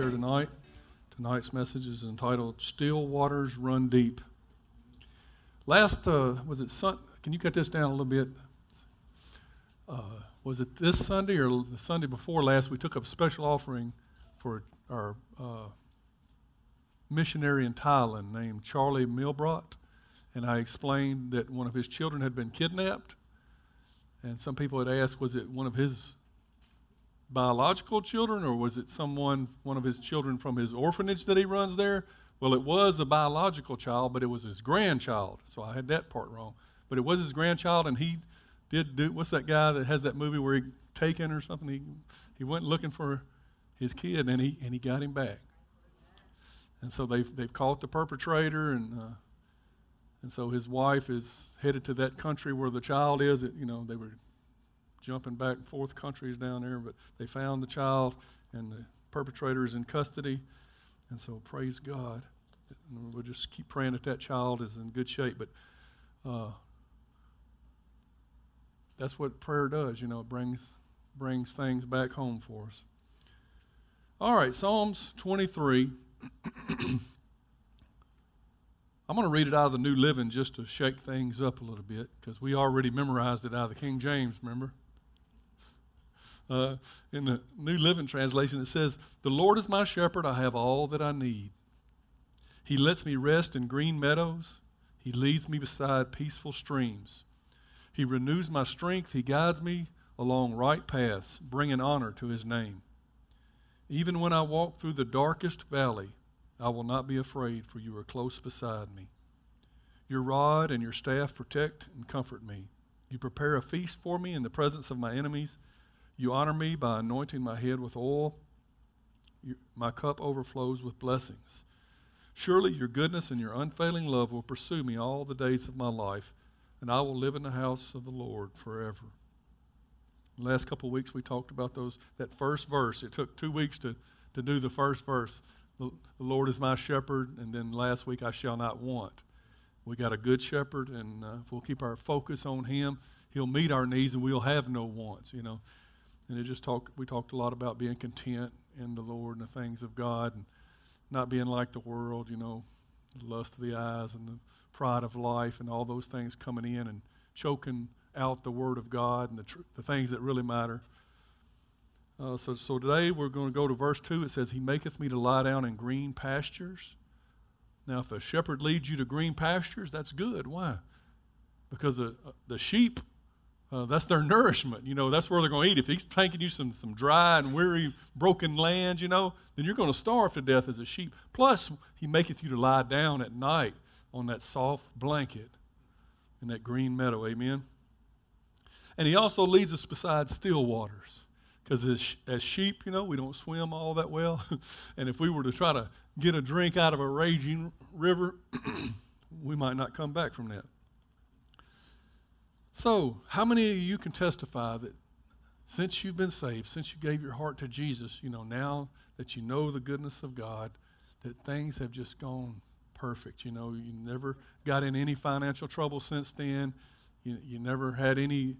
There tonight. Tonight's message is entitled Still Waters Run Deep. Last, uh, was it Sun? Can you cut this down a little bit? Uh, was it this Sunday or the Sunday before last? We took up a special offering for our uh, missionary in Thailand named Charlie Milbrot. And I explained that one of his children had been kidnapped. And some people had asked, was it one of his biological children or was it someone one of his children from his orphanage that he runs there? Well it was a biological child but it was his grandchild. So i had that part wrong. But it was his grandchild and he did do what's that guy that has that movie where he taken or something? He, he went looking for his kid and he and he got him back. And so they've they've caught the perpetrator and uh, and so his wife is headed to that country where the child is. It, you know they were jumping back and forth countries down there, but they found the child, and the perpetrator is in custody. And so, praise God. And we'll just keep praying that that child is in good shape. But uh, that's what prayer does, you know, it brings, brings things back home for us. All right, Psalms 23. I'm going to read it out of the New Living just to shake things up a little bit because we already memorized it out of the King James, remember? Uh, in the New Living Translation, it says, The Lord is my shepherd, I have all that I need. He lets me rest in green meadows, He leads me beside peaceful streams. He renews my strength, He guides me along right paths, bringing honor to His name. Even when I walk through the darkest valley, I will not be afraid, for you are close beside me. Your rod and your staff protect and comfort me. You prepare a feast for me in the presence of my enemies. You honor me by anointing my head with oil. You, my cup overflows with blessings. Surely your goodness and your unfailing love will pursue me all the days of my life, and I will live in the house of the Lord forever. The last couple of weeks we talked about those that first verse. It took two weeks to, to do the first verse. The, the Lord is my shepherd, and then last week I shall not want. We got a good shepherd, and uh, if we'll keep our focus on Him, He'll meet our needs, and we'll have no wants. You know, and it just talked. We talked a lot about being content in the Lord and the things of God, and not being like the world. You know, the lust of the eyes and the pride of life, and all those things coming in and choking out the Word of God and the tr- the things that really matter. Uh, so, so today we're going to go to verse 2. It says, He maketh me to lie down in green pastures. Now, if a shepherd leads you to green pastures, that's good. Why? Because the, the sheep, uh, that's their nourishment. You know, that's where they're going to eat. If he's taking you some, some dry and weary, broken land, you know, then you're going to starve to death as a sheep. Plus, he maketh you to lie down at night on that soft blanket in that green meadow. Amen? And he also leads us beside still waters because as, as sheep, you know, we don't swim all that well. and if we were to try to get a drink out of a raging river, we might not come back from that. So, how many of you can testify that since you've been saved, since you gave your heart to Jesus, you know, now that you know the goodness of God, that things have just gone perfect? You know, you never got in any financial trouble since then, you, you never had any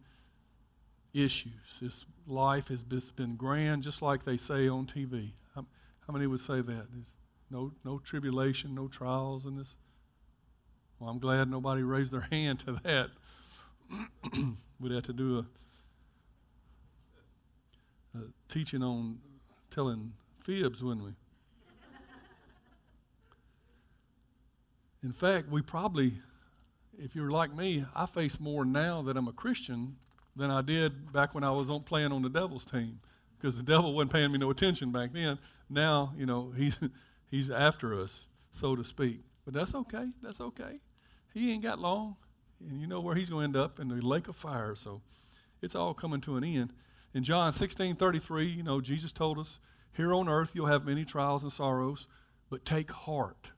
issues. This life has been grand, just like they say on TV. How, how many would say that? There's no, no tribulation, no trials in this. Well, I'm glad nobody raised their hand to that. We'd have to do a, a teaching on telling fibs, wouldn't we? In fact, we probably, if you're like me, I face more now that I'm a Christian than I did back when I was on playing on the devil's team because the devil wasn't paying me no attention back then. Now, you know, he's he's after us, so to speak. But that's okay. That's okay. He ain't got long, and you know where he's going to end up in the lake of fire. So it's all coming to an end. In John 16 33, you know, Jesus told us, Here on earth, you'll have many trials and sorrows, but take heart.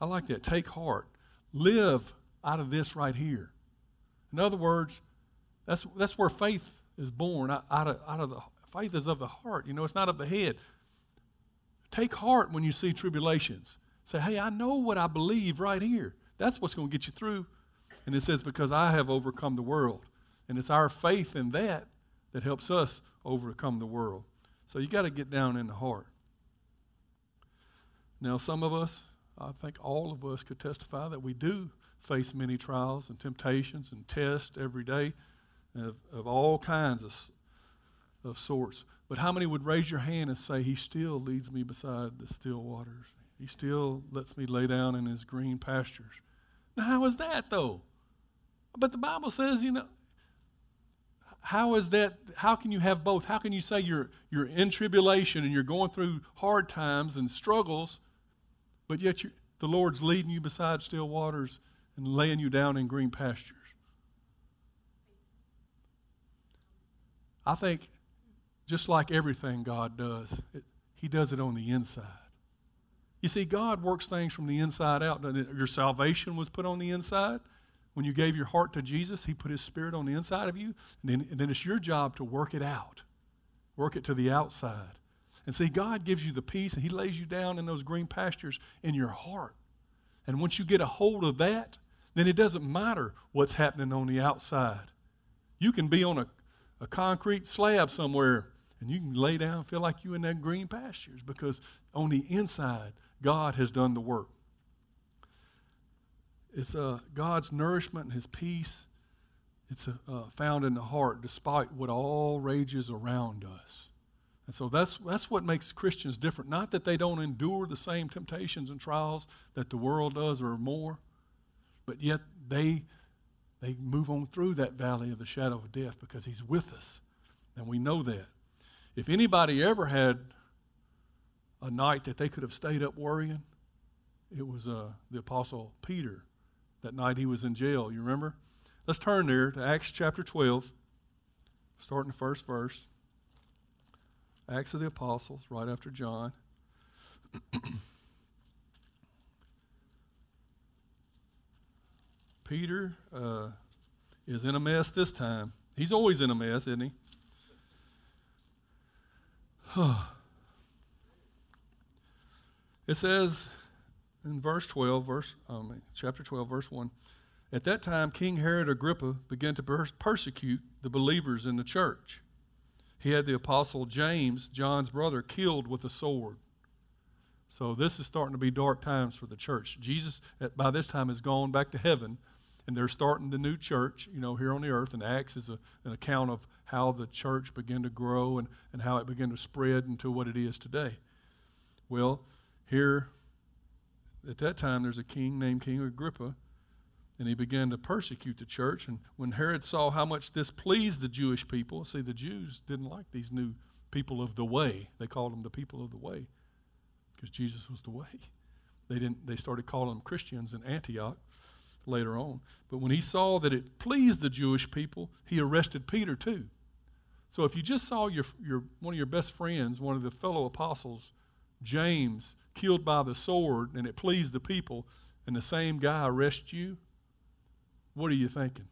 I like that. Take heart. Live out of this right here. In other words, that's, that's where faith is born out, out, of, out of the faith is of the heart. You know, it's not of the head. Take heart when you see tribulations. Say, hey, I know what I believe right here. That's what's going to get you through. And it says, because I have overcome the world. And it's our faith in that that helps us overcome the world. So you got to get down in the heart. Now, some of us, I think all of us could testify that we do face many trials and temptations and tests every day of, of all kinds of, of sorts. But how many would raise your hand and say, He still leads me beside the still waters? He still lets me lay down in His green pastures. How is that, though? But the Bible says, you know, how is that? How can you have both? How can you say you're, you're in tribulation and you're going through hard times and struggles, but yet you, the Lord's leading you beside still waters and laying you down in green pastures? I think just like everything God does, it, He does it on the inside. You see, God works things from the inside out. Your salvation was put on the inside. When you gave your heart to Jesus, He put His Spirit on the inside of you. And then, and then it's your job to work it out, work it to the outside. And see, God gives you the peace and He lays you down in those green pastures in your heart. And once you get a hold of that, then it doesn't matter what's happening on the outside. You can be on a, a concrete slab somewhere and you can lay down feel like you're in that green pastures because on the inside, God has done the work. It's uh, God's nourishment and His peace. It's uh, found in the heart, despite what all rages around us. And so that's, that's what makes Christians different. Not that they don't endure the same temptations and trials that the world does or more, but yet they, they move on through that valley of the shadow of death because He's with us. And we know that. If anybody ever had a night that they could have stayed up worrying, it was uh, the Apostle Peter that night he was in jail. You remember? Let's turn there to Acts chapter 12, starting the first verse. Acts of the Apostles, right after John. Peter uh, is in a mess this time. He's always in a mess, isn't he? it says in verse 12, verse, um, chapter 12, verse 1 At that time, King Herod Agrippa began to per- persecute the believers in the church. He had the apostle James, John's brother, killed with a sword. So this is starting to be dark times for the church. Jesus, by this time, has gone back to heaven, and they're starting the new church, you know, here on the earth. And Acts is a, an account of how the church began to grow and, and how it began to spread into what it is today. Well, here at that time, there's a king named King Agrippa, and he began to persecute the church. And when Herod saw how much this pleased the Jewish people, see, the Jews didn't like these new people of the way. They called them the people of the way because Jesus was the way. They didn't. They started calling them Christians in Antioch later on. But when he saw that it pleased the Jewish people, he arrested Peter too. So if you just saw your, your one of your best friends, one of the fellow apostles, James, killed by the sword and it pleased the people, and the same guy arrests you, what are you thinking?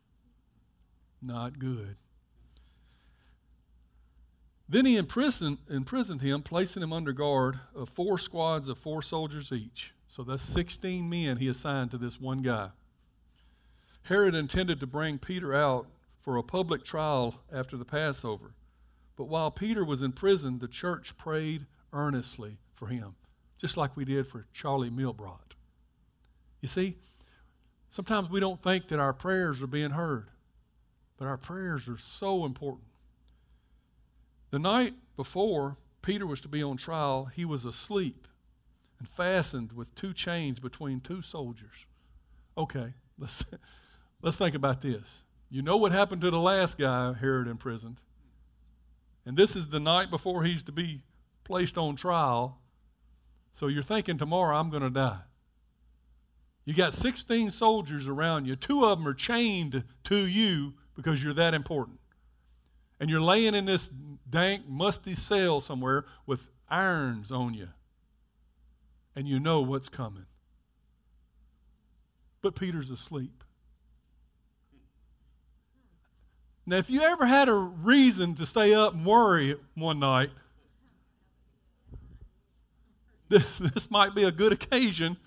Not good. Then he imprisoned, imprisoned him, placing him under guard of four squads of four soldiers each. So that's 16 men he assigned to this one guy. Herod intended to bring Peter out for a public trial after the Passover. But while Peter was in prison, the church prayed earnestly for him just like we did for Charlie Milbrot. You see, sometimes we don't think that our prayers are being heard, but our prayers are so important. The night before Peter was to be on trial, he was asleep and fastened with two chains between two soldiers. Okay, let's, let's think about this. You know what happened to the last guy Herod imprisoned. And this is the night before he's to be placed on trial. So you're thinking tomorrow I'm going to die. You got 16 soldiers around you. Two of them are chained to you because you're that important. And you're laying in this dank, musty cell somewhere with irons on you. And you know what's coming. But Peter's asleep. Now, if you ever had a reason to stay up and worry one night, this, this might be a good occasion.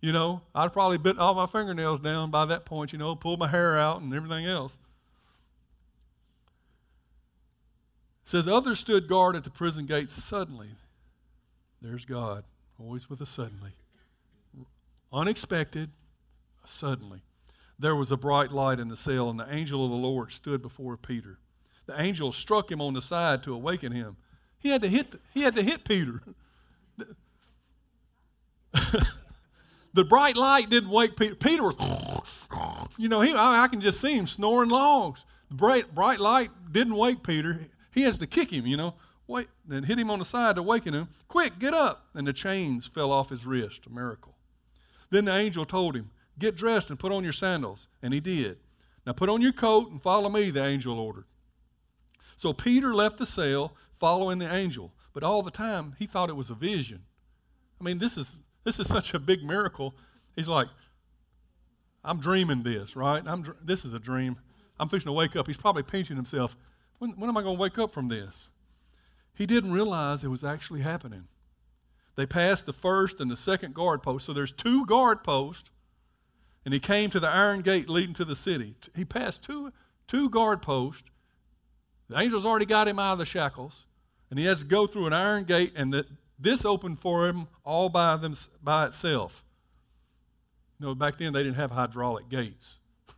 You know, I'd probably bit all my fingernails down by that point, you know, pull my hair out and everything else. It says, Others stood guard at the prison gates. Suddenly, there's God, always with a suddenly. Unexpected, suddenly. There was a bright light in the cell, and the angel of the Lord stood before Peter. The angel struck him on the side to awaken him. He had to hit, he had to hit Peter. the bright light didn't wake Peter. Peter was, you know, he, I, can just see him snoring logs. The bright, bright light didn't wake Peter. He has to kick him, you know, wait, and hit him on the side to waken him. Quick, get up. And the chains fell off his wrist, a miracle. Then the angel told him, Get dressed and put on your sandals. And he did. Now put on your coat and follow me, the angel ordered. So Peter left the cell following the angel, but all the time he thought it was a vision. I mean, this is this is such a big miracle. He's like, I'm dreaming this, right? I'm this is a dream. I'm fixing to wake up. He's probably pinching himself. When, when am I going to wake up from this? He didn't realize it was actually happening. They passed the first and the second guard post. So there's two guard posts, and he came to the iron gate leading to the city. He passed two, two guard posts. The angels already got him out of the shackles, and he has to go through an iron gate, and the, this opened for him all by, them, by itself. You know, back then they didn't have hydraulic gates.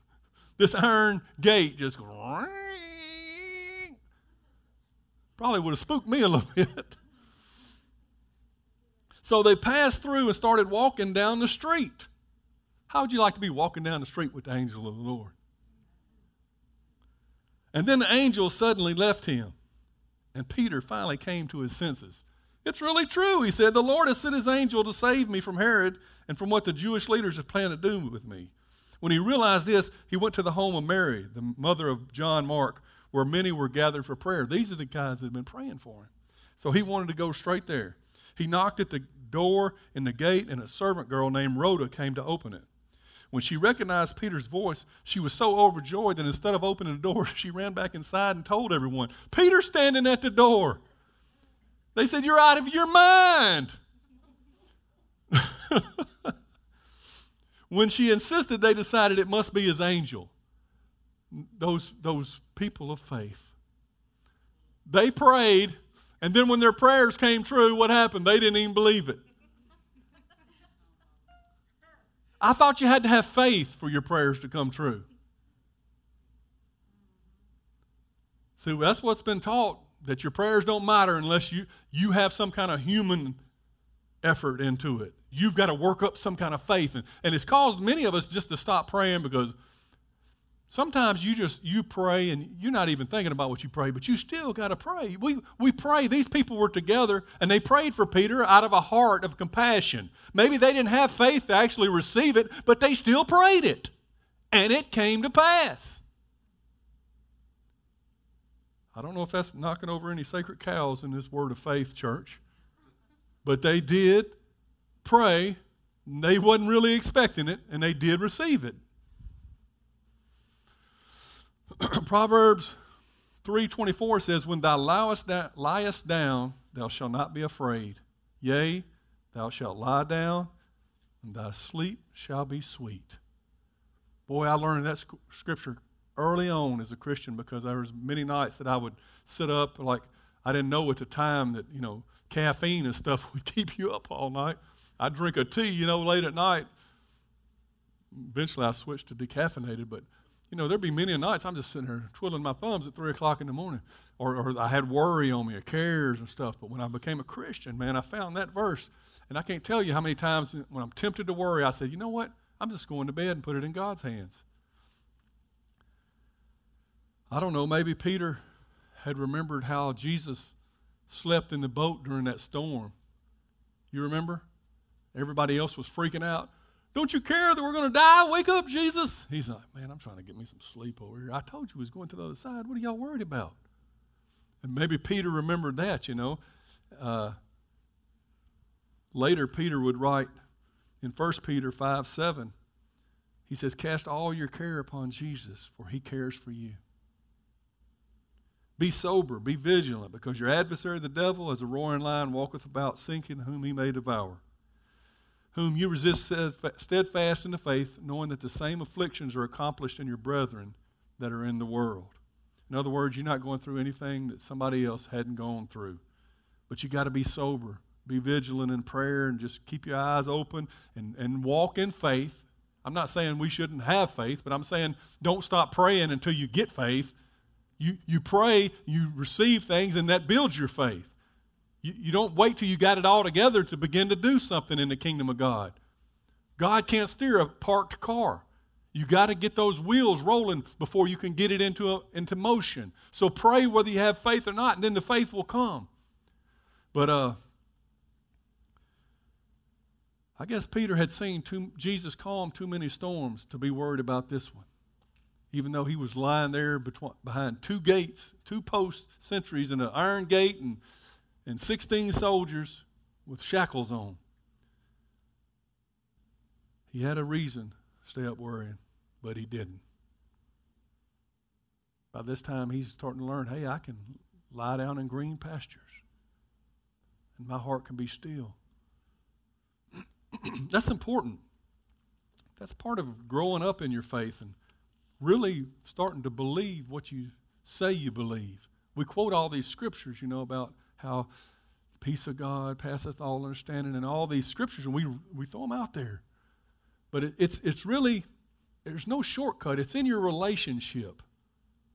this iron gate just probably would have spooked me a little bit. So they passed through and started walking down the street. How would you like to be walking down the street with the angel of the Lord? And then the angel suddenly left him, and Peter finally came to his senses. It's really true, he said. The Lord has sent his angel to save me from Herod and from what the Jewish leaders have planned to do with me. When he realized this, he went to the home of Mary, the mother of John Mark, where many were gathered for prayer. These are the guys that had been praying for him. So he wanted to go straight there. He knocked at the door in the gate, and a servant girl named Rhoda came to open it. When she recognized Peter's voice, she was so overjoyed that instead of opening the door, she ran back inside and told everyone, Peter's standing at the door. They said, You're out of your mind. when she insisted, they decided it must be his angel. Those, those people of faith. They prayed, and then when their prayers came true, what happened? They didn't even believe it. I thought you had to have faith for your prayers to come true. See, that's what's been taught that your prayers don't matter unless you, you have some kind of human effort into it. You've got to work up some kind of faith. And, and it's caused many of us just to stop praying because sometimes you just you pray and you're not even thinking about what you pray, but you still got to pray. We, we pray. These people were together and they prayed for Peter out of a heart of compassion. Maybe they didn't have faith to actually receive it, but they still prayed it. And it came to pass. I don't know if that's knocking over any sacred cows in this word of faith, church. But they did pray. They wasn't really expecting it, and they did receive it. Proverbs 3.24 says, When thou liest, down, thou shalt not be afraid. Yea, thou shalt lie down, and thy sleep shall be sweet. Boy, I learned that sc- scripture early on as a Christian because there was many nights that I would sit up like I didn't know at the time that you know caffeine and stuff would keep you up all night. I'd drink a tea, you know, late at night. Eventually, I switched to decaffeinated, but you know, there'd be many nights I'm just sitting here twiddling my thumbs at three o'clock in the morning, or, or I had worry on me, or cares and stuff. But when I became a Christian, man, I found that verse, and I can't tell you how many times when I'm tempted to worry, I said, you know what? I'm just going to bed and put it in God's hands. I don't know, maybe Peter had remembered how Jesus slept in the boat during that storm. You remember? Everybody else was freaking out. Don't you care that we're going to die? Wake up, Jesus. He's like, Man, I'm trying to get me some sleep over here. I told you he was going to the other side. What are y'all worried about? And maybe Peter remembered that, you know. Uh, later, Peter would write in 1 Peter 5 7, he says, Cast all your care upon Jesus, for he cares for you. Be sober, be vigilant, because your adversary, the devil, as a roaring lion, walketh about, seeking whom he may devour. Whom you resist steadfast in the faith, knowing that the same afflictions are accomplished in your brethren that are in the world. In other words, you're not going through anything that somebody else hadn't gone through. But you got to be sober, be vigilant in prayer, and just keep your eyes open and, and walk in faith. I'm not saying we shouldn't have faith, but I'm saying don't stop praying until you get faith. You, you pray, you receive things, and that builds your faith. You, you don't wait till you got it all together to begin to do something in the kingdom of God. God can't steer a parked car. You got to get those wheels rolling before you can get it into, a, into motion. So pray whether you have faith or not, and then the faith will come. But uh, I guess Peter had seen too, Jesus calm too many storms to be worried about this one. Even though he was lying there between, behind two gates, two post sentries, and an iron gate, and, and 16 soldiers with shackles on. He had a reason to stay up worrying but he didn't. By this time, he's starting to learn hey, I can lie down in green pastures, and my heart can be still. That's important. That's part of growing up in your faith and really starting to believe what you say you believe. We quote all these scriptures, you know, about how the peace of God passeth all understanding and all these scriptures, and we, we throw them out there. But it, it's, it's really there's no shortcut. It's in your relationship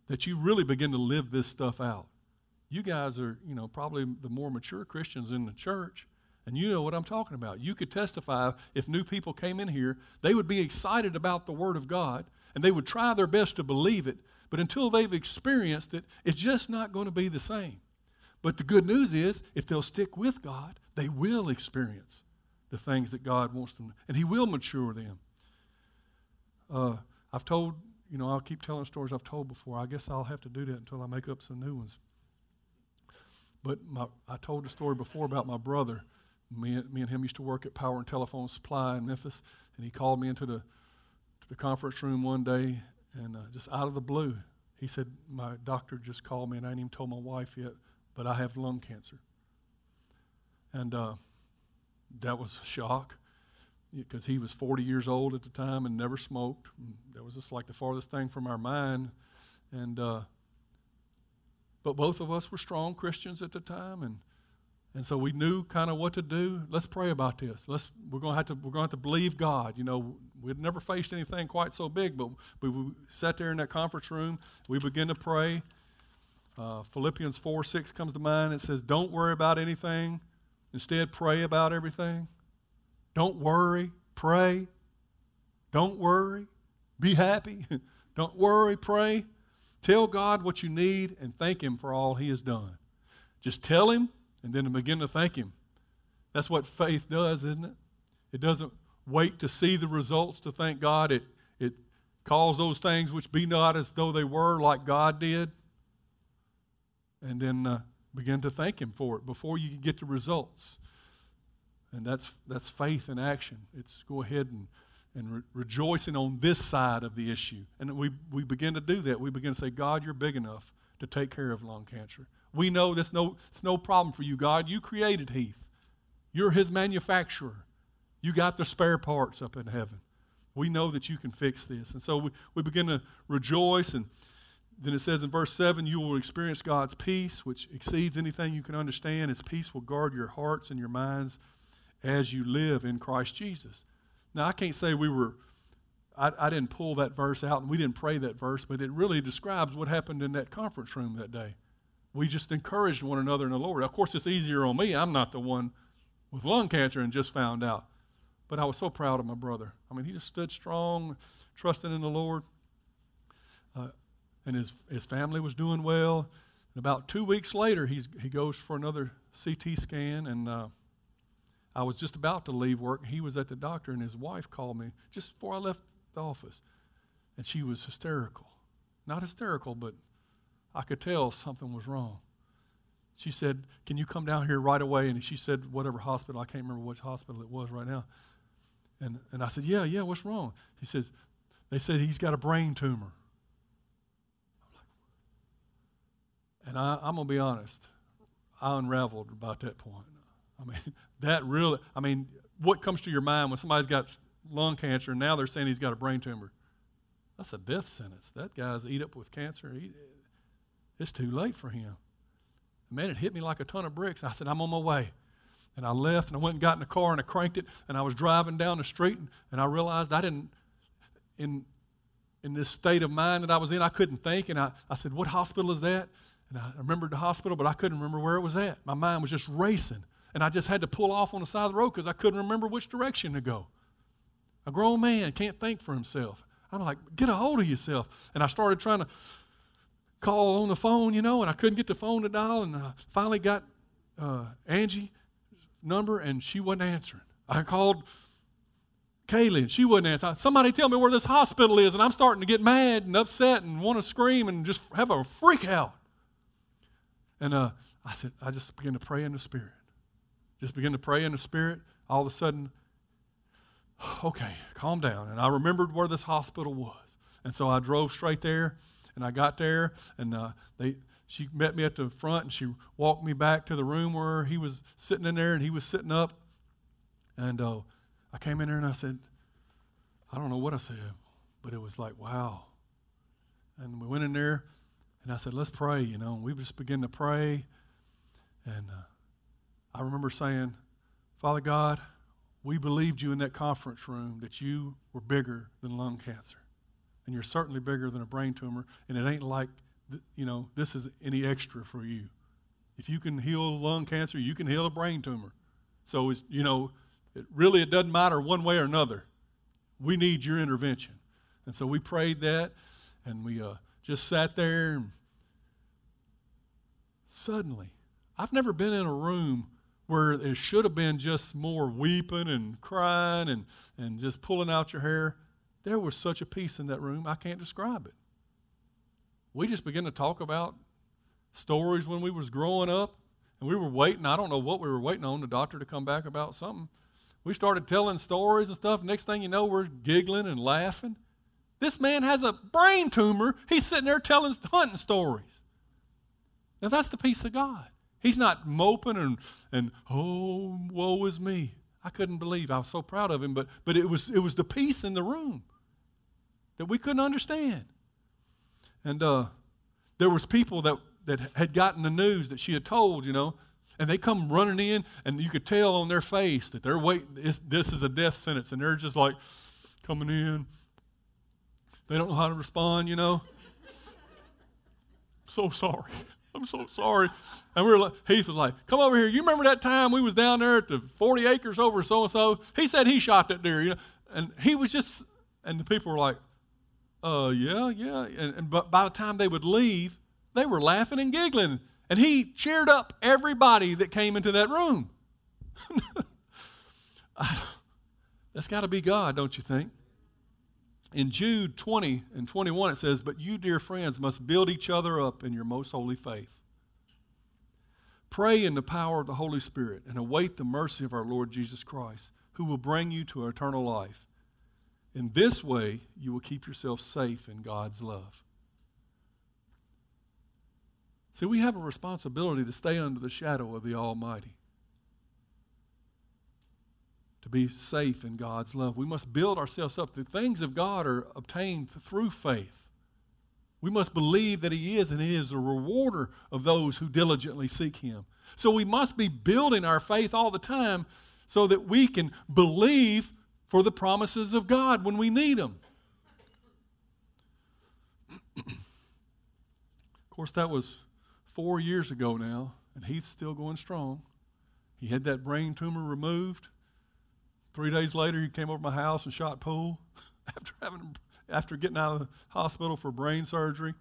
that you really begin to live this stuff out. You guys are, you know, probably the more mature Christians in the church, and you know what I'm talking about. You could testify if new people came in here, they would be excited about the Word of God, and they would try their best to believe it, but until they've experienced it, it's just not going to be the same. But the good news is, if they'll stick with God, they will experience the things that God wants them, and He will mature them. Uh, I've told, you know, I'll keep telling stories I've told before. I guess I'll have to do that until I make up some new ones. But my, I told the story before about my brother. Me, me and him used to work at Power and Telephone Supply in Memphis, and he called me into the, to the conference room one day, and uh, just out of the blue, he said, My doctor just called me, and I ain't even told my wife yet, but I have lung cancer. And uh, that was a shock because he was 40 years old at the time and never smoked. And that was just like the farthest thing from our mind. And uh, but both of us were strong Christians at the time, and and so we knew kind of what to do. Let's pray about this. Let's we're to have to we're to have to believe God. You know, we'd never faced anything quite so big, but we, we sat there in that conference room. We began to pray. Uh, Philippians 4 6 comes to mind. It says, Don't worry about anything. Instead, pray about everything. Don't worry, pray. Don't worry, be happy. Don't worry, pray. Tell God what you need and thank Him for all He has done. Just tell Him and then begin to thank Him. That's what faith does, isn't it? It doesn't wait to see the results to thank God. It, it calls those things which be not as though they were, like God did. And then uh, begin to thank Him for it before you get the results. And that's, that's faith in action. It's go ahead and, and re- rejoicing on this side of the issue. And we, we begin to do that. We begin to say, God, you're big enough to take care of lung cancer. We know that's no, it's no problem for you, God. You created Heath, you're his manufacturer. You got the spare parts up in heaven. We know that you can fix this. And so we, we begin to rejoice. And then it says in verse 7 you will experience God's peace, which exceeds anything you can understand. His peace will guard your hearts and your minds as you live in Christ Jesus. Now, I can't say we were, I, I, didn't pull that verse out and we didn't pray that verse, but it really describes what happened in that conference room that day. We just encouraged one another in the Lord. Of course, it's easier on me. I'm not the one with lung cancer and just found out. But I was so proud of my brother. I mean, he just stood strong, trusting in the Lord. Uh, and his, his family was doing well. And about two weeks later, he's, he goes for another CT scan, and uh, I was just about to leave work. He was at the doctor, and his wife called me just before I left the office. And she was hysterical. Not hysterical, but I could tell something was wrong. she said, Can you come down here right away? And she said, Whatever hospital, I can't remember which hospital it was right now. And, and I said, Yeah, yeah, what's wrong? He says, They said he's got a brain tumor. And I, I'm going to be honest, I unraveled about that point. I mean, that really, I mean, what comes to your mind when somebody's got lung cancer and now they're saying he's got a brain tumor? That's a death sentence. That guy's eat up with cancer. He, it's too late for him. Man, it hit me like a ton of bricks. I said, I'm on my way. And I left and I went and got in the car and I cranked it and I was driving down the street and, and I realized I didn't, in, in this state of mind that I was in, I couldn't think. And I, I said, What hospital is that? And I remembered the hospital, but I couldn't remember where it was at. My mind was just racing. And I just had to pull off on the side of the road because I couldn't remember which direction to go. A grown man can't think for himself. I'm like, get a hold of yourself. And I started trying to call on the phone, you know, and I couldn't get the phone to dial. And I finally got uh, Angie's number, and she wasn't answering. I called Kaylee, and she wouldn't answer. Somebody tell me where this hospital is, and I'm starting to get mad and upset and want to scream and just have a freak out. And uh, I said, I just began to pray in the Spirit. Just began to pray in the Spirit. All of a sudden, okay, calm down. And I remembered where this hospital was. And so I drove straight there, and I got there, and uh, they, she met me at the front, and she walked me back to the room where he was sitting in there, and he was sitting up. And uh, I came in there, and I said, I don't know what I said, but it was like, wow. And we went in there, and I said, let's pray, you know. And we just began to pray. And uh, I remember saying, Father God, we believed you in that conference room that you were bigger than lung cancer. And you're certainly bigger than a brain tumor. And it ain't like, you know, this is any extra for you. If you can heal lung cancer, you can heal a brain tumor. So, it's, you know, it really it doesn't matter one way or another. We need your intervention. And so we prayed that, and we uh, just sat there and suddenly i've never been in a room where it should have been just more weeping and crying and, and just pulling out your hair. There was such a peace in that room i can't describe it. We just began to talk about stories when we was growing up and we were waiting i don't know what we were waiting on the doctor to come back about something. We started telling stories and stuff. Next thing you know we're giggling and laughing this man has a brain tumor. He's sitting there telling hunting stories. Now that's the peace of God. He's not moping and, and oh, woe is me. I couldn't believe. I was so proud of him, but, but it, was, it was the peace in the room that we couldn't understand. And uh, there was people that, that had gotten the news that she had told, you know, and they come running in, and you could tell on their face that they're waiting. This is a death sentence, and they're just like coming in they don't know how to respond, you know. so sorry. I'm so sorry. And we were like, Heath was like, come over here. You remember that time we was down there at the 40 acres over so and so? He said he shot that deer, you know. And he was just, and the people were like, uh, yeah, yeah. And, and but by the time they would leave, they were laughing and giggling. And he cheered up everybody that came into that room. That's got to be God, don't you think? In Jude 20 and 21, it says, But you, dear friends, must build each other up in your most holy faith. Pray in the power of the Holy Spirit and await the mercy of our Lord Jesus Christ, who will bring you to eternal life. In this way, you will keep yourself safe in God's love. See, we have a responsibility to stay under the shadow of the Almighty to be safe in God's love. We must build ourselves up. The things of God are obtained through faith. We must believe that He is, and He is a rewarder of those who diligently seek Him. So we must be building our faith all the time so that we can believe for the promises of God when we need them. of course, that was four years ago now, and Heath's still going strong. He had that brain tumor removed. Three days later, he came over to my house and shot pool after having after getting out of the hospital for brain surgery.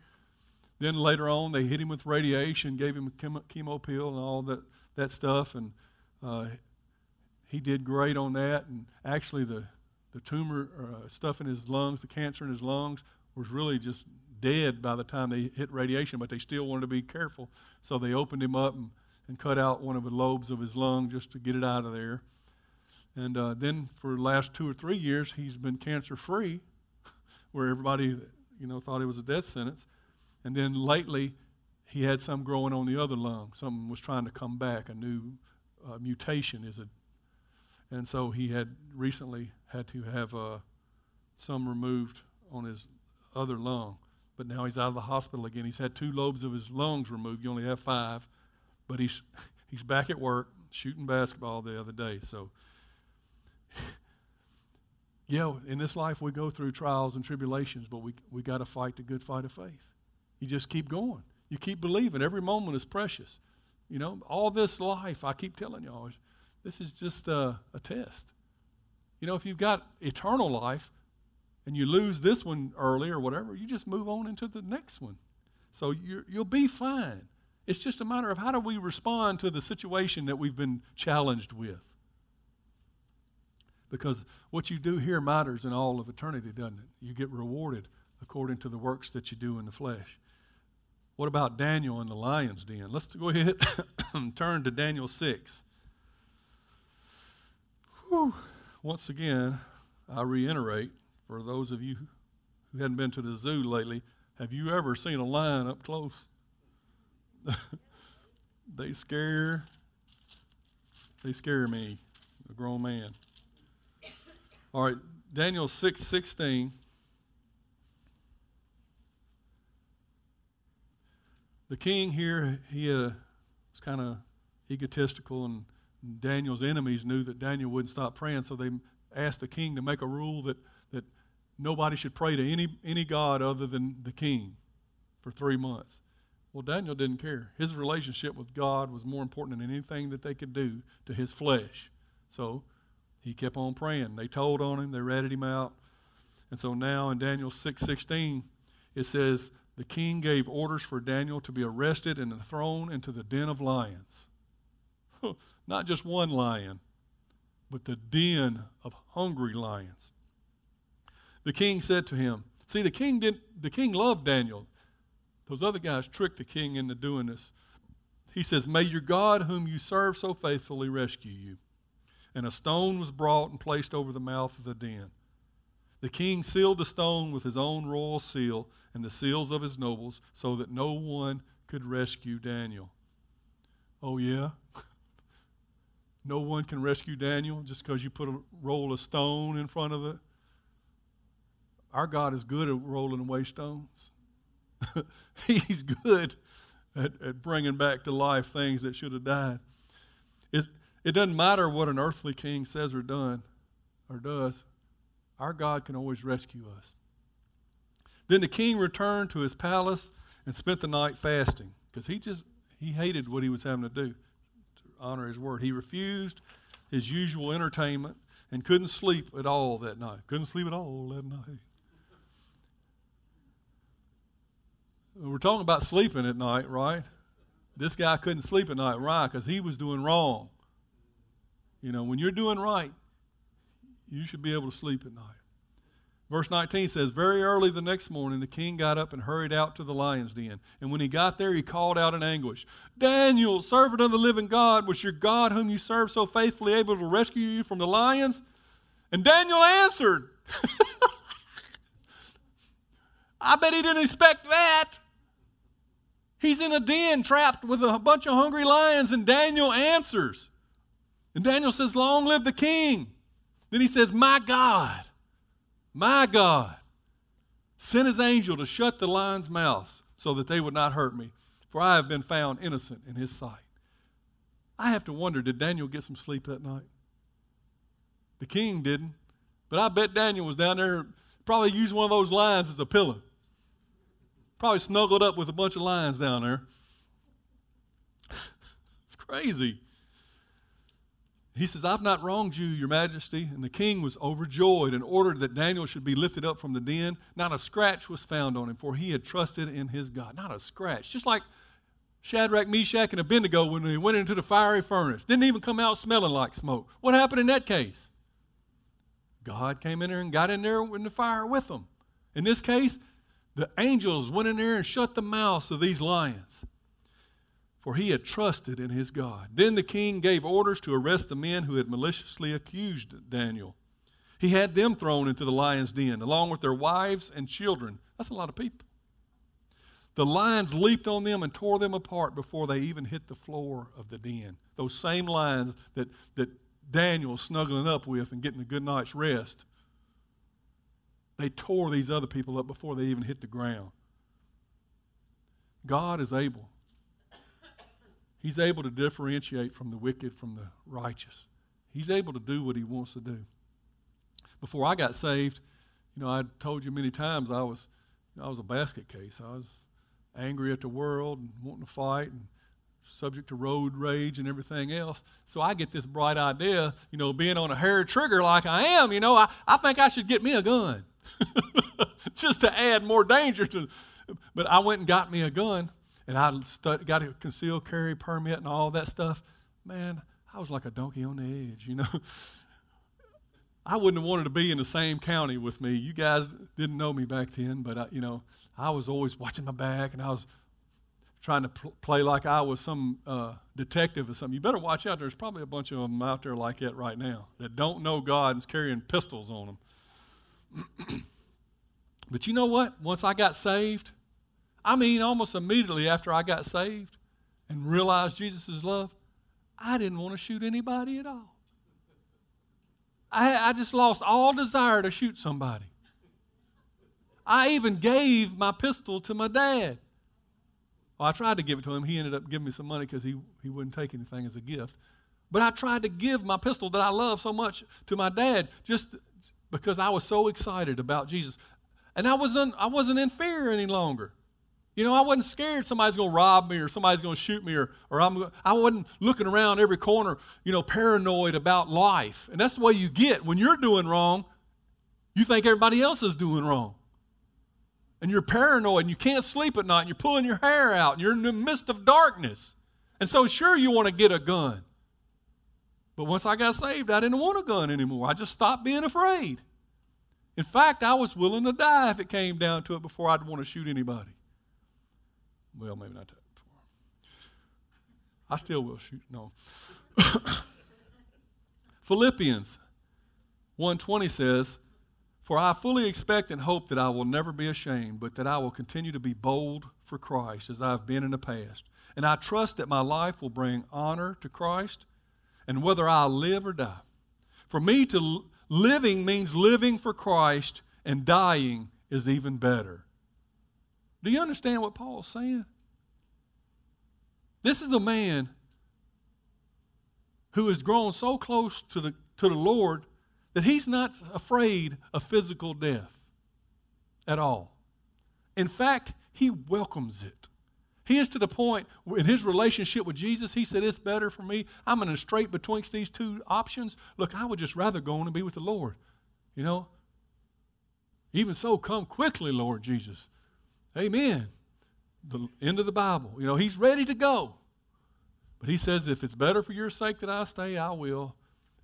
Then later on, they hit him with radiation, gave him a chemo pill and all that that stuff, and uh, he did great on that. And actually, the the tumor uh, stuff in his lungs, the cancer in his lungs, was really just dead by the time they hit radiation. But they still wanted to be careful, so they opened him up and and cut out one of the lobes of his lung just to get it out of there. And uh, then for the last two or three years, he's been cancer free, where everybody, you know, thought it was a death sentence. And then lately, he had some growing on the other lung. Something was trying to come back. A new uh, mutation is a, and so he had recently had to have uh, some removed on his other lung. But now he's out of the hospital again. He's had two lobes of his lungs removed. You only have five, but he's he's back at work shooting basketball the other day. So yeah, in this life we go through trials and tribulations, but we, we got to fight the good fight of faith. You just keep going. You keep believing. Every moment is precious. You know, all this life, I keep telling y'all, this is just a, a test. You know, if you've got eternal life and you lose this one early or whatever, you just move on into the next one. So you you'll be fine. It's just a matter of how do we respond to the situation that we've been challenged with. Because what you do here matters in all of eternity, doesn't it? You get rewarded according to the works that you do in the flesh. What about Daniel in the lion's den? Let's go ahead and turn to Daniel 6. Whew. Once again, I reiterate for those of you who hadn't been to the zoo lately, have you ever seen a lion up close? they scare they scare me, a grown man. All right, Daniel 6 16. The king here, he uh, was kind of egotistical, and Daniel's enemies knew that Daniel wouldn't stop praying, so they asked the king to make a rule that, that nobody should pray to any, any god other than the king for three months. Well, Daniel didn't care. His relationship with God was more important than anything that they could do to his flesh. So he kept on praying. They told on him, they ratted him out. And so now in Daniel 6:16 it says the king gave orders for Daniel to be arrested and thrown into the den of lions. Not just one lion, but the den of hungry lions. The king said to him, See, the king didn't the king loved Daniel. Those other guys tricked the king into doing this. He says, May your God, whom you serve so faithfully, rescue you and a stone was brought and placed over the mouth of the den. The king sealed the stone with his own royal seal and the seals of his nobles, so that no one could rescue Daniel. Oh, yeah? no one can rescue Daniel just because you put a roll of stone in front of it? Our God is good at rolling away stones. He's good at, at bringing back to life things that should have died. It doesn't matter what an earthly king says or done or does. Our God can always rescue us. Then the king returned to his palace and spent the night fasting because he just he hated what he was having to do to honor his word. He refused his usual entertainment and couldn't sleep at all that night. Couldn't sleep at all that night. We're talking about sleeping at night, right? This guy couldn't sleep at night, right? Because he was doing wrong. You know, when you're doing right, you should be able to sleep at night. Verse 19 says, Very early the next morning, the king got up and hurried out to the lion's den. And when he got there, he called out in anguish, Daniel, servant of the living God, was your God, whom you serve so faithfully, able to rescue you from the lions? And Daniel answered, I bet he didn't expect that. He's in a den trapped with a bunch of hungry lions, and Daniel answers. And Daniel says, Long live the king. Then he says, My God, my God, sent his angel to shut the lion's mouth so that they would not hurt me, for I have been found innocent in his sight. I have to wonder did Daniel get some sleep that night? The king didn't, but I bet Daniel was down there, probably used one of those lions as a pillow. Probably snuggled up with a bunch of lions down there. it's crazy. He says, I've not wronged you, your majesty. And the king was overjoyed and ordered that Daniel should be lifted up from the den. Not a scratch was found on him, for he had trusted in his God. Not a scratch. Just like Shadrach, Meshach, and Abednego when they went into the fiery furnace. Didn't even come out smelling like smoke. What happened in that case? God came in there and got in there in the fire with them. In this case, the angels went in there and shut the mouths of these lions. For he had trusted in his God. Then the king gave orders to arrest the men who had maliciously accused Daniel. He had them thrown into the lion's den, along with their wives and children. That's a lot of people. The lions leaped on them and tore them apart before they even hit the floor of the den. Those same lions that, that Daniel was snuggling up with and getting a good night's rest, they tore these other people up before they even hit the ground. God is able. He's able to differentiate from the wicked from the righteous. He's able to do what he wants to do. Before I got saved, you know, I told you many times I was, I was a basket case. I was angry at the world and wanting to fight and subject to road rage and everything else. So I get this bright idea, you know, being on a hair trigger like I am, you know, I, I think I should get me a gun just to add more danger to. But I went and got me a gun and I got a concealed carry permit and all that stuff. Man, I was like a donkey on the edge, you know. I wouldn't have wanted to be in the same county with me. You guys didn't know me back then, but I, you know, I was always watching my back and I was trying to pl- play like I was some uh, detective or something. You better watch out. There's probably a bunch of them out there like that right now that don't know God and's carrying pistols on them. but you know what? Once I got saved, I mean, almost immediately after I got saved and realized Jesus' love, I didn't want to shoot anybody at all. I, I just lost all desire to shoot somebody. I even gave my pistol to my dad. Well, I tried to give it to him. He ended up giving me some money because he, he wouldn't take anything as a gift. But I tried to give my pistol that I love so much to my dad just because I was so excited about Jesus. And I wasn't, I wasn't in fear any longer. You know, I wasn't scared somebody's going to rob me or somebody's going to shoot me or, or I'm, I wasn't looking around every corner, you know, paranoid about life. And that's the way you get. When you're doing wrong, you think everybody else is doing wrong and you're paranoid and you can't sleep at night and you're pulling your hair out and you're in the midst of darkness. And so, sure, you want to get a gun. But once I got saved, I didn't want a gun anymore. I just stopped being afraid. In fact, I was willing to die if it came down to it before I'd want to shoot anybody. Well, maybe not that before. I still will shoot. No. Philippians 1:20 says, for I fully expect and hope that I will never be ashamed, but that I will continue to be bold for Christ as I've been in the past. And I trust that my life will bring honor to Christ, and whether I live or die. For me, to living means living for Christ, and dying is even better. Do you understand what Paul's saying? This is a man who has grown so close to the, to the Lord that he's not afraid of physical death at all. In fact, he welcomes it. He is to the point in his relationship with Jesus, he said, It's better for me. I'm in a strait betwixt these two options. Look, I would just rather go on and be with the Lord. You know? Even so, come quickly, Lord Jesus. Amen. The end of the Bible. You know, he's ready to go. But he says, If it's better for your sake that I stay, I will.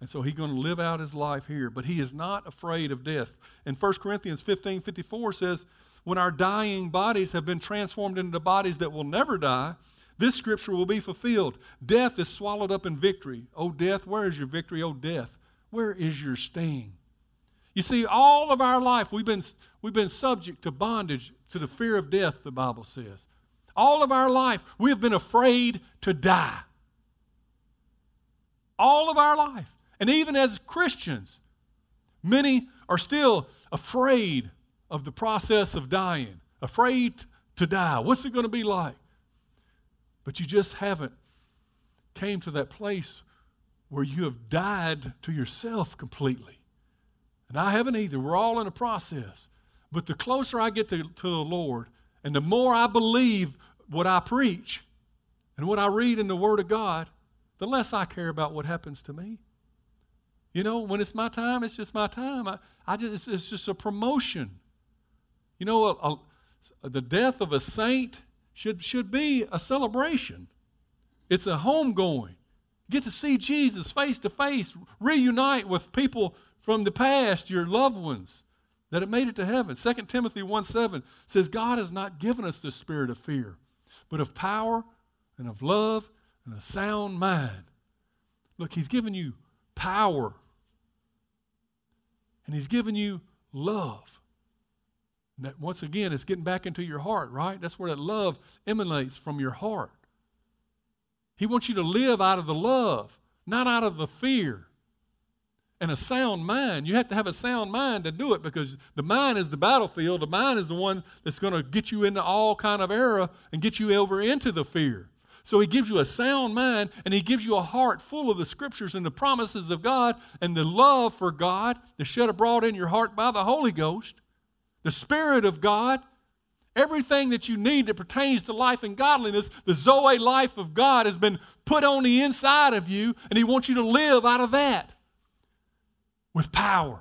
And so he's going to live out his life here. But he is not afraid of death. And 1 Corinthians 15 54 says, When our dying bodies have been transformed into bodies that will never die, this scripture will be fulfilled. Death is swallowed up in victory. Oh, death, where is your victory? Oh, death, where is your sting? You see, all of our life we've been, we've been subject to bondage, to the fear of death, the Bible says. All of our life we have been afraid to die. All of our life. And even as Christians, many are still afraid of the process of dying, afraid to die. What's it going to be like? But you just haven't came to that place where you have died to yourself completely. And I haven't either. We're all in a process. But the closer I get to, to the Lord, and the more I believe what I preach and what I read in the Word of God, the less I care about what happens to me. You know, when it's my time, it's just my time. I, I just, it's, just a promotion. You know, a, a, the death of a saint should, should be a celebration. It's a homegoing. Get to see Jesus face to face, reunite with people from the past, your loved ones that it made it to heaven. 2 Timothy 1 7 says, God has not given us the spirit of fear, but of power and of love and a sound mind. Look, He's given you power, and He's given you love. And that once again, it's getting back into your heart, right? That's where that love emanates from your heart. He wants you to live out of the love, not out of the fear. And a sound mind. You have to have a sound mind to do it because the mind is the battlefield. The mind is the one that's going to get you into all kind of error and get you over into the fear. So he gives you a sound mind and he gives you a heart full of the scriptures and the promises of God and the love for God that's shed abroad in your heart by the Holy Ghost, the Spirit of God, Everything that you need that pertains to life and godliness, the Zoe life of God has been put on the inside of you, and He wants you to live out of that with power.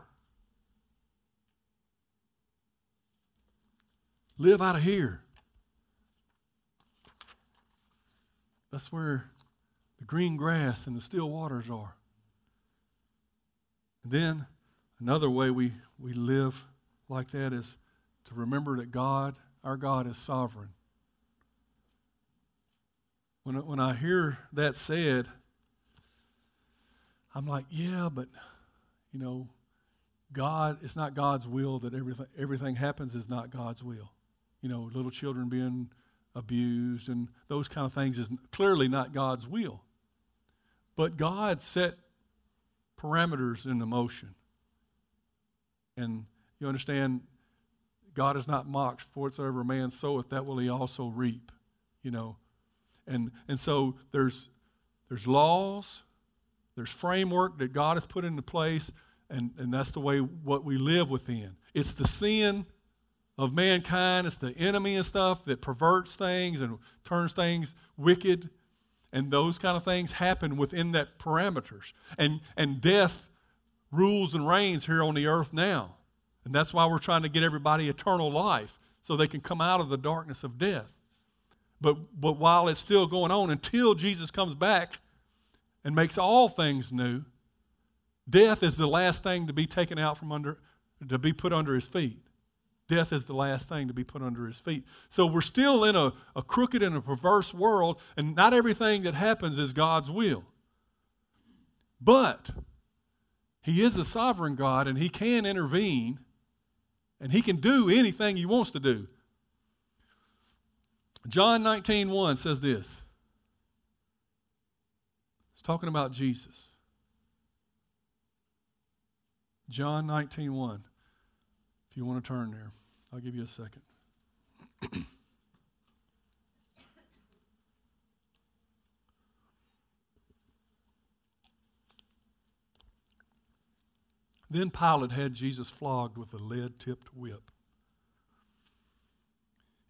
Live out of here. That's where the green grass and the still waters are. And then another way we, we live like that is to remember that God our God is sovereign. When, when I hear that said, I'm like, yeah, but, you know, God, it's not God's will that everything, everything happens is not God's will. You know, little children being abused and those kind of things is clearly not God's will. But God set parameters in the motion. And you understand, God is not mocked, for whatsoever a man soweth, that will he also reap. You know. And and so there's there's laws, there's framework that God has put into place, and, and that's the way what we live within. It's the sin of mankind, it's the enemy and stuff that perverts things and turns things wicked. And those kind of things happen within that parameters. And and death rules and reigns here on the earth now. And that's why we're trying to get everybody eternal life so they can come out of the darkness of death. But, but while it's still going on, until Jesus comes back and makes all things new, death is the last thing to be taken out from under, to be put under his feet. Death is the last thing to be put under his feet. So we're still in a, a crooked and a perverse world, and not everything that happens is God's will. But he is a sovereign God, and he can intervene and he can do anything he wants to do. John 19, 1 says this. It's talking about Jesus. John 19, 1. If you want to turn there, I'll give you a second. Then Pilate had Jesus flogged with a lead tipped whip.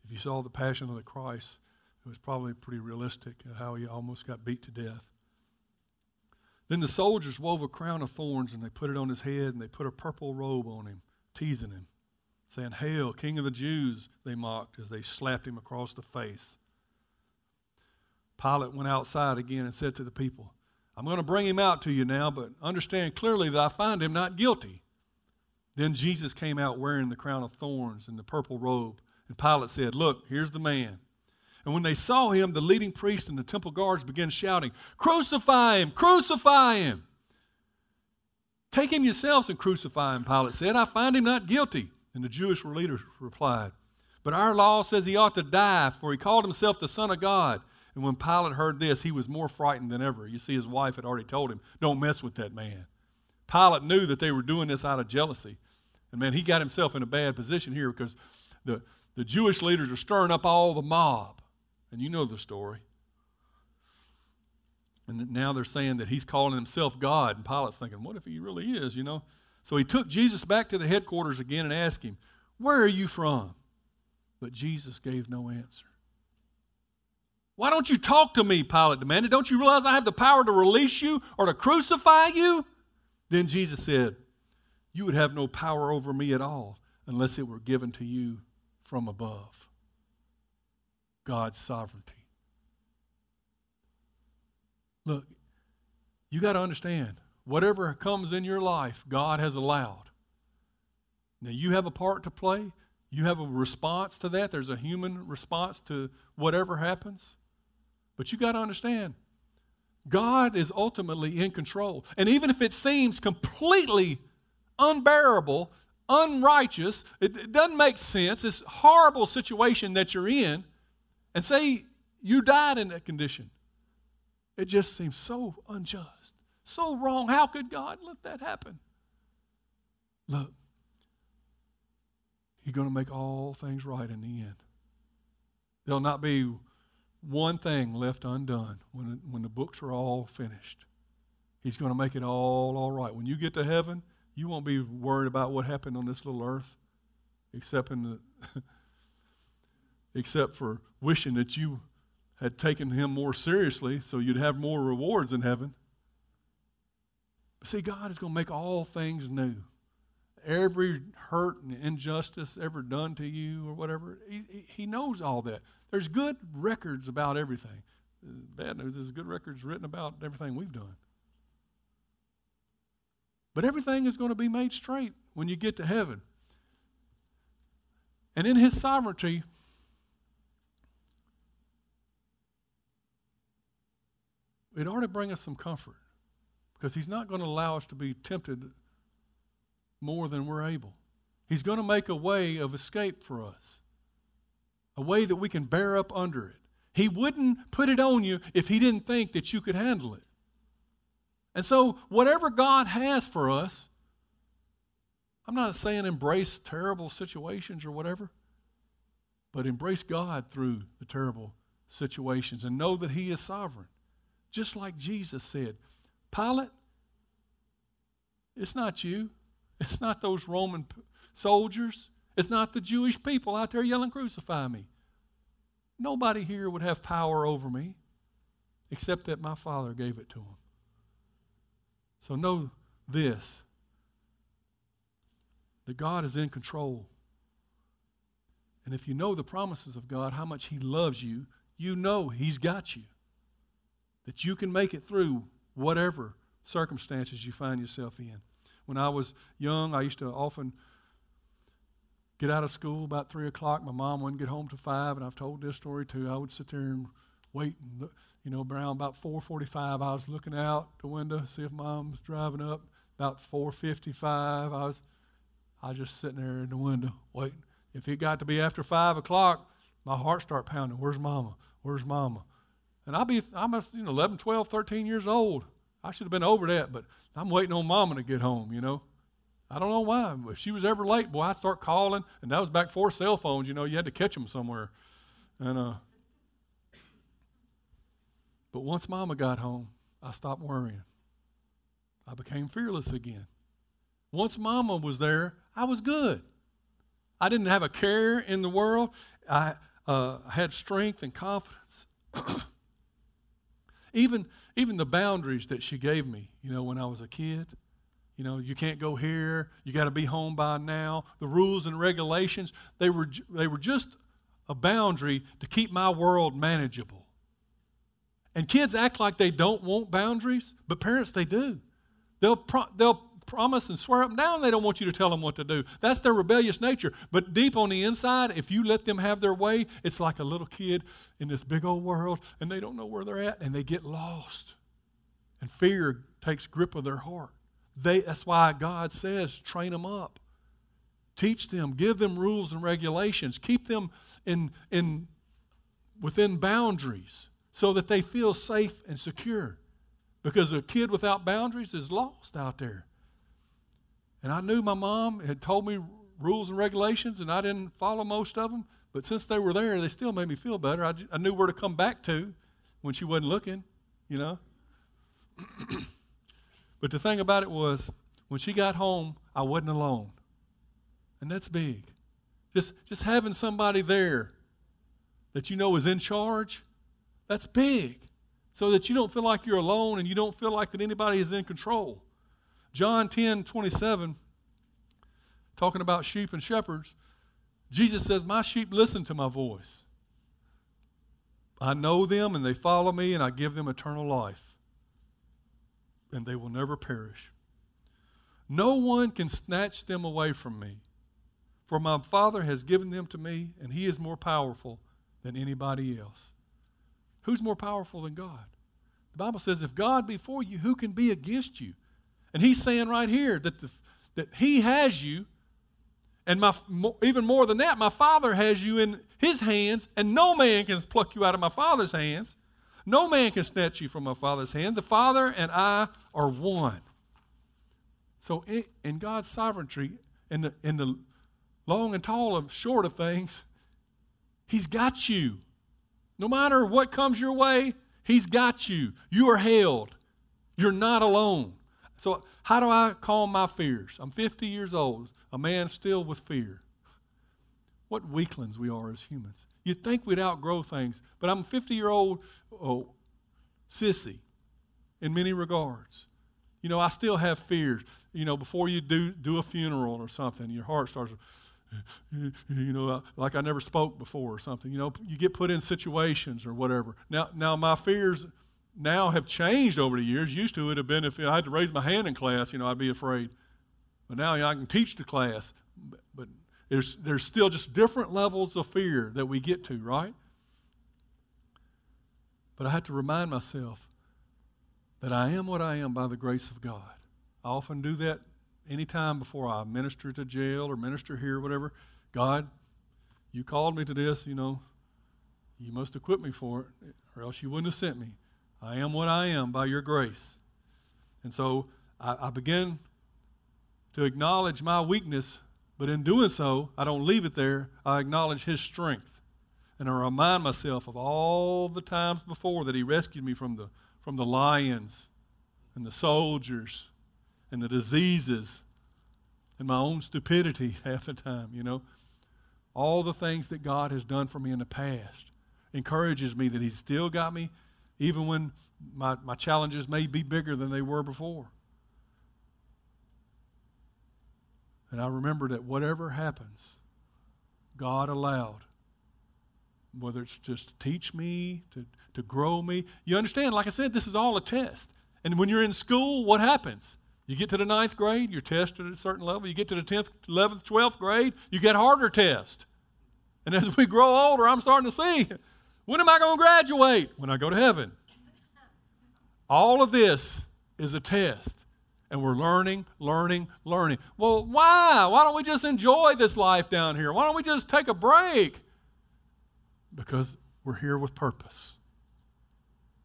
If you saw the Passion of the Christ, it was probably pretty realistic how he almost got beat to death. Then the soldiers wove a crown of thorns and they put it on his head and they put a purple robe on him, teasing him, saying, Hail, King of the Jews, they mocked as they slapped him across the face. Pilate went outside again and said to the people, I'm going to bring him out to you now, but understand clearly that I find him not guilty. Then Jesus came out wearing the crown of thorns and the purple robe. And Pilate said, Look, here's the man. And when they saw him, the leading priests and the temple guards began shouting, Crucify him! Crucify him! Take him yourselves and crucify him, Pilate said. I find him not guilty. And the Jewish leaders replied, But our law says he ought to die, for he called himself the Son of God. And when Pilate heard this, he was more frightened than ever. You see, his wife had already told him, Don't mess with that man. Pilate knew that they were doing this out of jealousy. And man, he got himself in a bad position here because the, the Jewish leaders are stirring up all the mob. And you know the story. And now they're saying that he's calling himself God. And Pilate's thinking, What if he really is, you know? So he took Jesus back to the headquarters again and asked him, Where are you from? But Jesus gave no answer. Why don't you talk to me? Pilate demanded. Don't you realize I have the power to release you or to crucify you? Then Jesus said, You would have no power over me at all unless it were given to you from above. God's sovereignty. Look, you got to understand whatever comes in your life, God has allowed. Now, you have a part to play. You have a response to that. There's a human response to whatever happens. But you got to understand, God is ultimately in control. And even if it seems completely unbearable, unrighteous, it, doesn't make sense, this horrible situation that you're in, and say you died in that condition, it just seems so unjust, so wrong. How could God let that happen? Look, He's going to make all things right in the end. There'll not be one thing left undone when, when the books are all finished. He's going to make it all all right. When you get to heaven, you won't be worried about what happened on this little earth, except in the except for wishing that you had taken him more seriously so you'd have more rewards in heaven. But see, God is going to make all things new. Every hurt and injustice ever done to you or whatever, he, he knows all that. There's good records about everything. bad news is good records written about everything we've done. But everything is going to be made straight when you get to heaven. And in his sovereignty, it ought to bring us some comfort because he's not going to allow us to be tempted more than we're able. He's going to make a way of escape for us, a way that we can bear up under it. He wouldn't put it on you if he didn't think that you could handle it. And so, whatever God has for us, I'm not saying embrace terrible situations or whatever, but embrace God through the terrible situations and know that He is sovereign. Just like Jesus said, Pilate, it's not you. It's not those Roman soldiers. It's not the Jewish people out there yelling, Crucify me. Nobody here would have power over me except that my Father gave it to him. So know this that God is in control. And if you know the promises of God, how much He loves you, you know He's got you that you can make it through whatever circumstances you find yourself in. When I was young, I used to often get out of school about 3 o'clock. My mom wouldn't get home till 5, and I've told this story too. I would sit there and wait, and look, you know, around about 4.45, I was looking out the window, see if mom was driving up. About 4.55, I was, I was just sitting there in the window waiting. If it got to be after 5 o'clock, my heart start pounding. Where's mama? Where's mama? And I'll be, I'm you know, 11, 12, 13 years old. I should have been over that, but I'm waiting on mama to get home, you know. I don't know why. If she was ever late, boy, I'd start calling. And that was back before cell phones, you know, you had to catch them somewhere. And, uh, but once mama got home, I stopped worrying. I became fearless again. Once mama was there, I was good. I didn't have a care in the world. I uh, had strength and confidence. Even, even the boundaries that she gave me, you know, when I was a kid. You know, you can't go here. You got to be home by now. The rules and regulations, they were, they were just a boundary to keep my world manageable. And kids act like they don't want boundaries, but parents, they do. They'll, pro- they'll promise and swear up and down they don't want you to tell them what to do. That's their rebellious nature. But deep on the inside, if you let them have their way, it's like a little kid in this big old world and they don't know where they're at and they get lost. And fear takes grip of their heart. They, that's why God says, train them up. Teach them, give them rules and regulations, keep them in, in, within boundaries so that they feel safe and secure. Because a kid without boundaries is lost out there. And I knew my mom had told me rules and regulations, and I didn't follow most of them. But since they were there, they still made me feel better. I, I knew where to come back to when she wasn't looking, you know. but the thing about it was, when she got home, I wasn't alone. And that's big. Just, just having somebody there that you know is in charge, that's big. So that you don't feel like you're alone and you don't feel like that anybody is in control. John 10 27, talking about sheep and shepherds, Jesus says, My sheep listen to my voice. I know them and they follow me, and I give them eternal life, and they will never perish. No one can snatch them away from me, for my Father has given them to me, and He is more powerful than anybody else. Who's more powerful than God? The Bible says, if God be for you, who can be against you? And he's saying right here that, the, that he has you, and my, even more than that, my Father has you in his hands, and no man can pluck you out of my Father's hands. No man can snatch you from my Father's hand. The Father and I are one. So, in, in God's sovereignty, in the, in the long and tall and short of things, He's got you. No matter what comes your way, He's got you. You are held. You're not alone. So, how do I calm my fears? I'm 50 years old, a man still with fear. What weaklings we are as humans. You'd think we'd outgrow things, but I'm a 50 year old oh, sissy in many regards. You know, I still have fears. You know, before you do, do a funeral or something, your heart starts, you know, uh, like I never spoke before or something. You know, you get put in situations or whatever. Now, now my fears now have changed over the years. Used to it have been if I had to raise my hand in class, you know, I'd be afraid. But now you know, I can teach the class. But, but there's, there's still just different levels of fear that we get to, right? But I have to remind myself that I am what I am by the grace of God. I often do that anytime before I minister to jail or minister here or whatever. God, you called me to this, you know, you must equip me for it, or else you wouldn't have sent me. I am what I am by your grace. And so I, I begin to acknowledge my weakness, but in doing so, I don't leave it there. I acknowledge his strength. And I remind myself of all the times before that he rescued me from the, from the lions and the soldiers and the diseases and my own stupidity half the time, you know. All the things that God has done for me in the past encourages me that he's still got me even when my, my challenges may be bigger than they were before. And I remember that whatever happens, God allowed. Whether it's just to teach me, to, to grow me. You understand, like I said, this is all a test. And when you're in school, what happens? You get to the ninth grade, you're tested at a certain level. You get to the 10th, 11th, 12th grade, you get harder tests. And as we grow older, I'm starting to see when am I going to graduate? When I go to heaven. All of this is a test. And we're learning, learning, learning. Well, why? Why don't we just enjoy this life down here? Why don't we just take a break? Because we're here with purpose.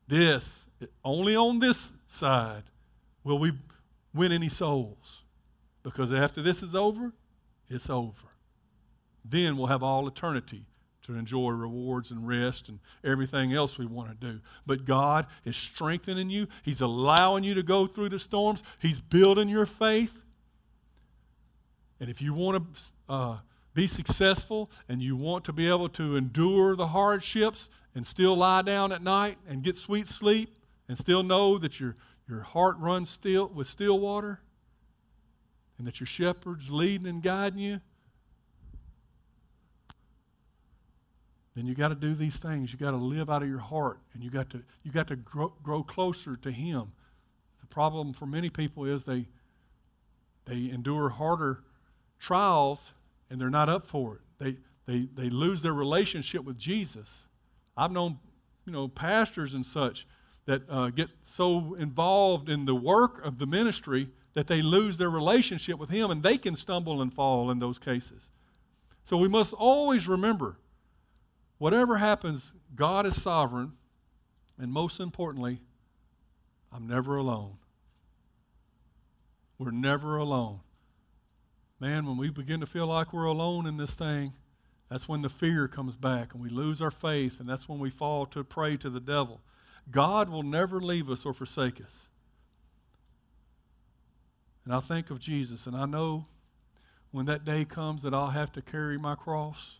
This, only on this side will we win any souls. Because after this is over, it's over. Then we'll have all eternity to enjoy rewards and rest and everything else we want to do. But God is strengthening you, He's allowing you to go through the storms, He's building your faith. And if you want to uh, be successful and you want to be able to endure the hardships and still lie down at night and get sweet sleep and still know that your, your heart runs still with still water and that your shepherd's leading and guiding you, then you got to do these things. You got to live out of your heart, and you got to you got to grow, grow closer to Him. The problem for many people is they they endure harder trials, and they're not up for it. They they they lose their relationship with Jesus. I've known you know pastors and such that uh, get so involved in the work of the ministry that they lose their relationship with Him, and they can stumble and fall in those cases. So we must always remember Whatever happens, God is sovereign, and most importantly, I'm never alone. We're never alone. Man, when we begin to feel like we're alone in this thing, that's when the fear comes back and we lose our faith, and that's when we fall to prey to the devil. God will never leave us or forsake us. And I think of Jesus, and I know when that day comes that I'll have to carry my cross.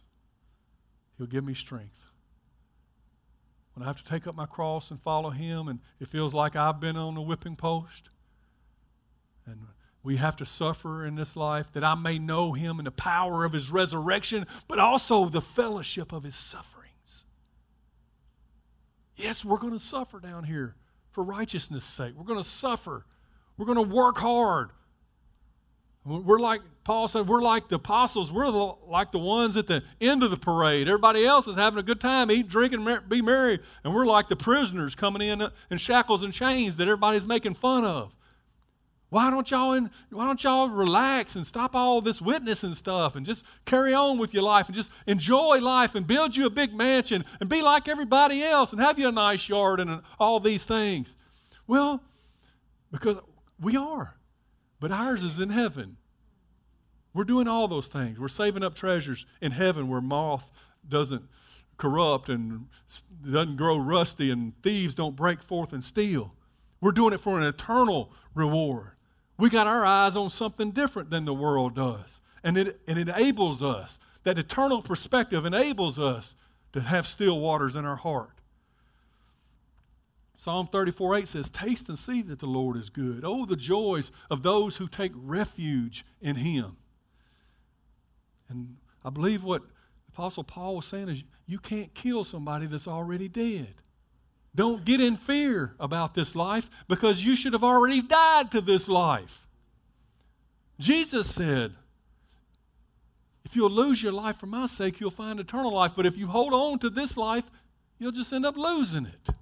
He'll give me strength. When I have to take up my cross and follow Him, and it feels like I've been on the whipping post, and we have to suffer in this life, that I may know Him and the power of His resurrection, but also the fellowship of His sufferings. Yes, we're going to suffer down here for righteousness' sake. We're going to suffer. We're going to work hard. We're like, Paul said, we're like the apostles. We're the, like the ones at the end of the parade. Everybody else is having a good time, eat, drink, and be merry. And we're like the prisoners coming in uh, in shackles and chains that everybody's making fun of. Why don't y'all in, why don't y'all relax and stop all this witnessing stuff and just carry on with your life and just enjoy life and build you a big mansion and be like everybody else and have you a nice yard and uh, all these things? Well, because we are. But ours is in heaven. We're doing all those things. We're saving up treasures in heaven where moth doesn't corrupt and doesn't grow rusty and thieves don't break forth and steal. We're doing it for an eternal reward. We got our eyes on something different than the world does. And it, it enables us, that eternal perspective enables us to have still waters in our heart. Psalm 34 8 says, Taste and see that the Lord is good. Oh, the joys of those who take refuge in Him. And I believe what Apostle Paul was saying is you can't kill somebody that's already dead. Don't get in fear about this life because you should have already died to this life. Jesus said, if you'll lose your life for my sake, you'll find eternal life. But if you hold on to this life, you'll just end up losing it.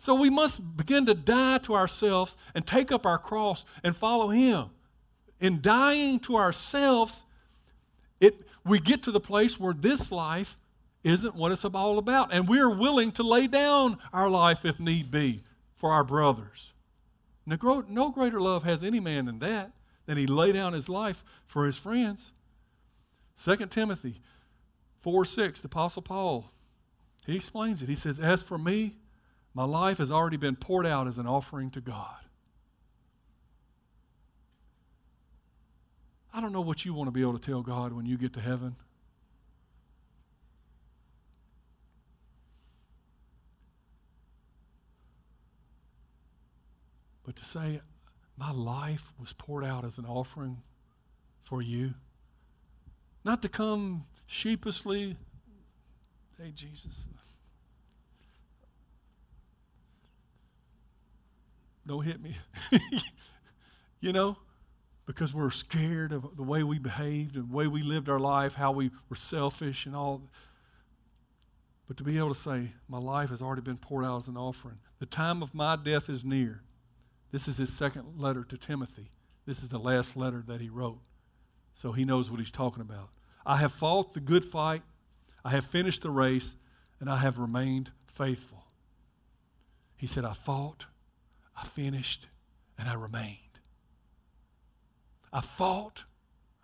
So we must begin to die to ourselves and take up our cross and follow Him. In dying to ourselves, it, we get to the place where this life isn't what it's all about. And we're willing to lay down our life if need be for our brothers. No greater love has any man than that, than he lay down his life for his friends. 2 Timothy 4 6, the Apostle Paul, he explains it. He says, As for me, my life has already been poured out as an offering to God. I don't know what you want to be able to tell God when you get to heaven. But to say, my life was poured out as an offering for you, not to come sheepishly, hey, Jesus. Don't hit me. you know? because we're scared of the way we behaved and the way we lived our life, how we were selfish and all. But to be able to say, My life has already been poured out as an offering. The time of my death is near. This is his second letter to Timothy. This is the last letter that he wrote. So he knows what he's talking about. I have fought the good fight, I have finished the race, and I have remained faithful. He said, I fought, I finished, and I remained. I fought,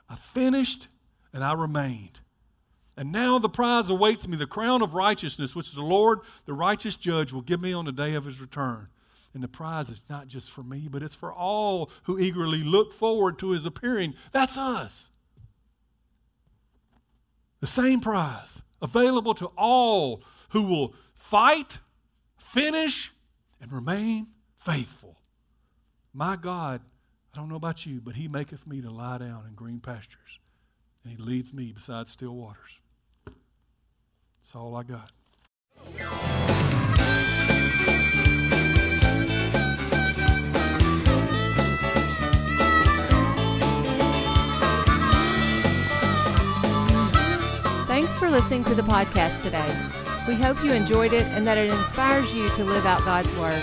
I finished, and I remained. And now the prize awaits me, the crown of righteousness, which the Lord, the righteous judge, will give me on the day of his return. And the prize is not just for me, but it's for all who eagerly look forward to his appearing. That's us. The same prize available to all who will fight, finish, and remain faithful. My God I don't know about you, but he maketh me to lie down in green pastures, and he leads me beside still waters. That's all I got. Thanks for listening to the podcast today. We hope you enjoyed it and that it inspires you to live out God's Word.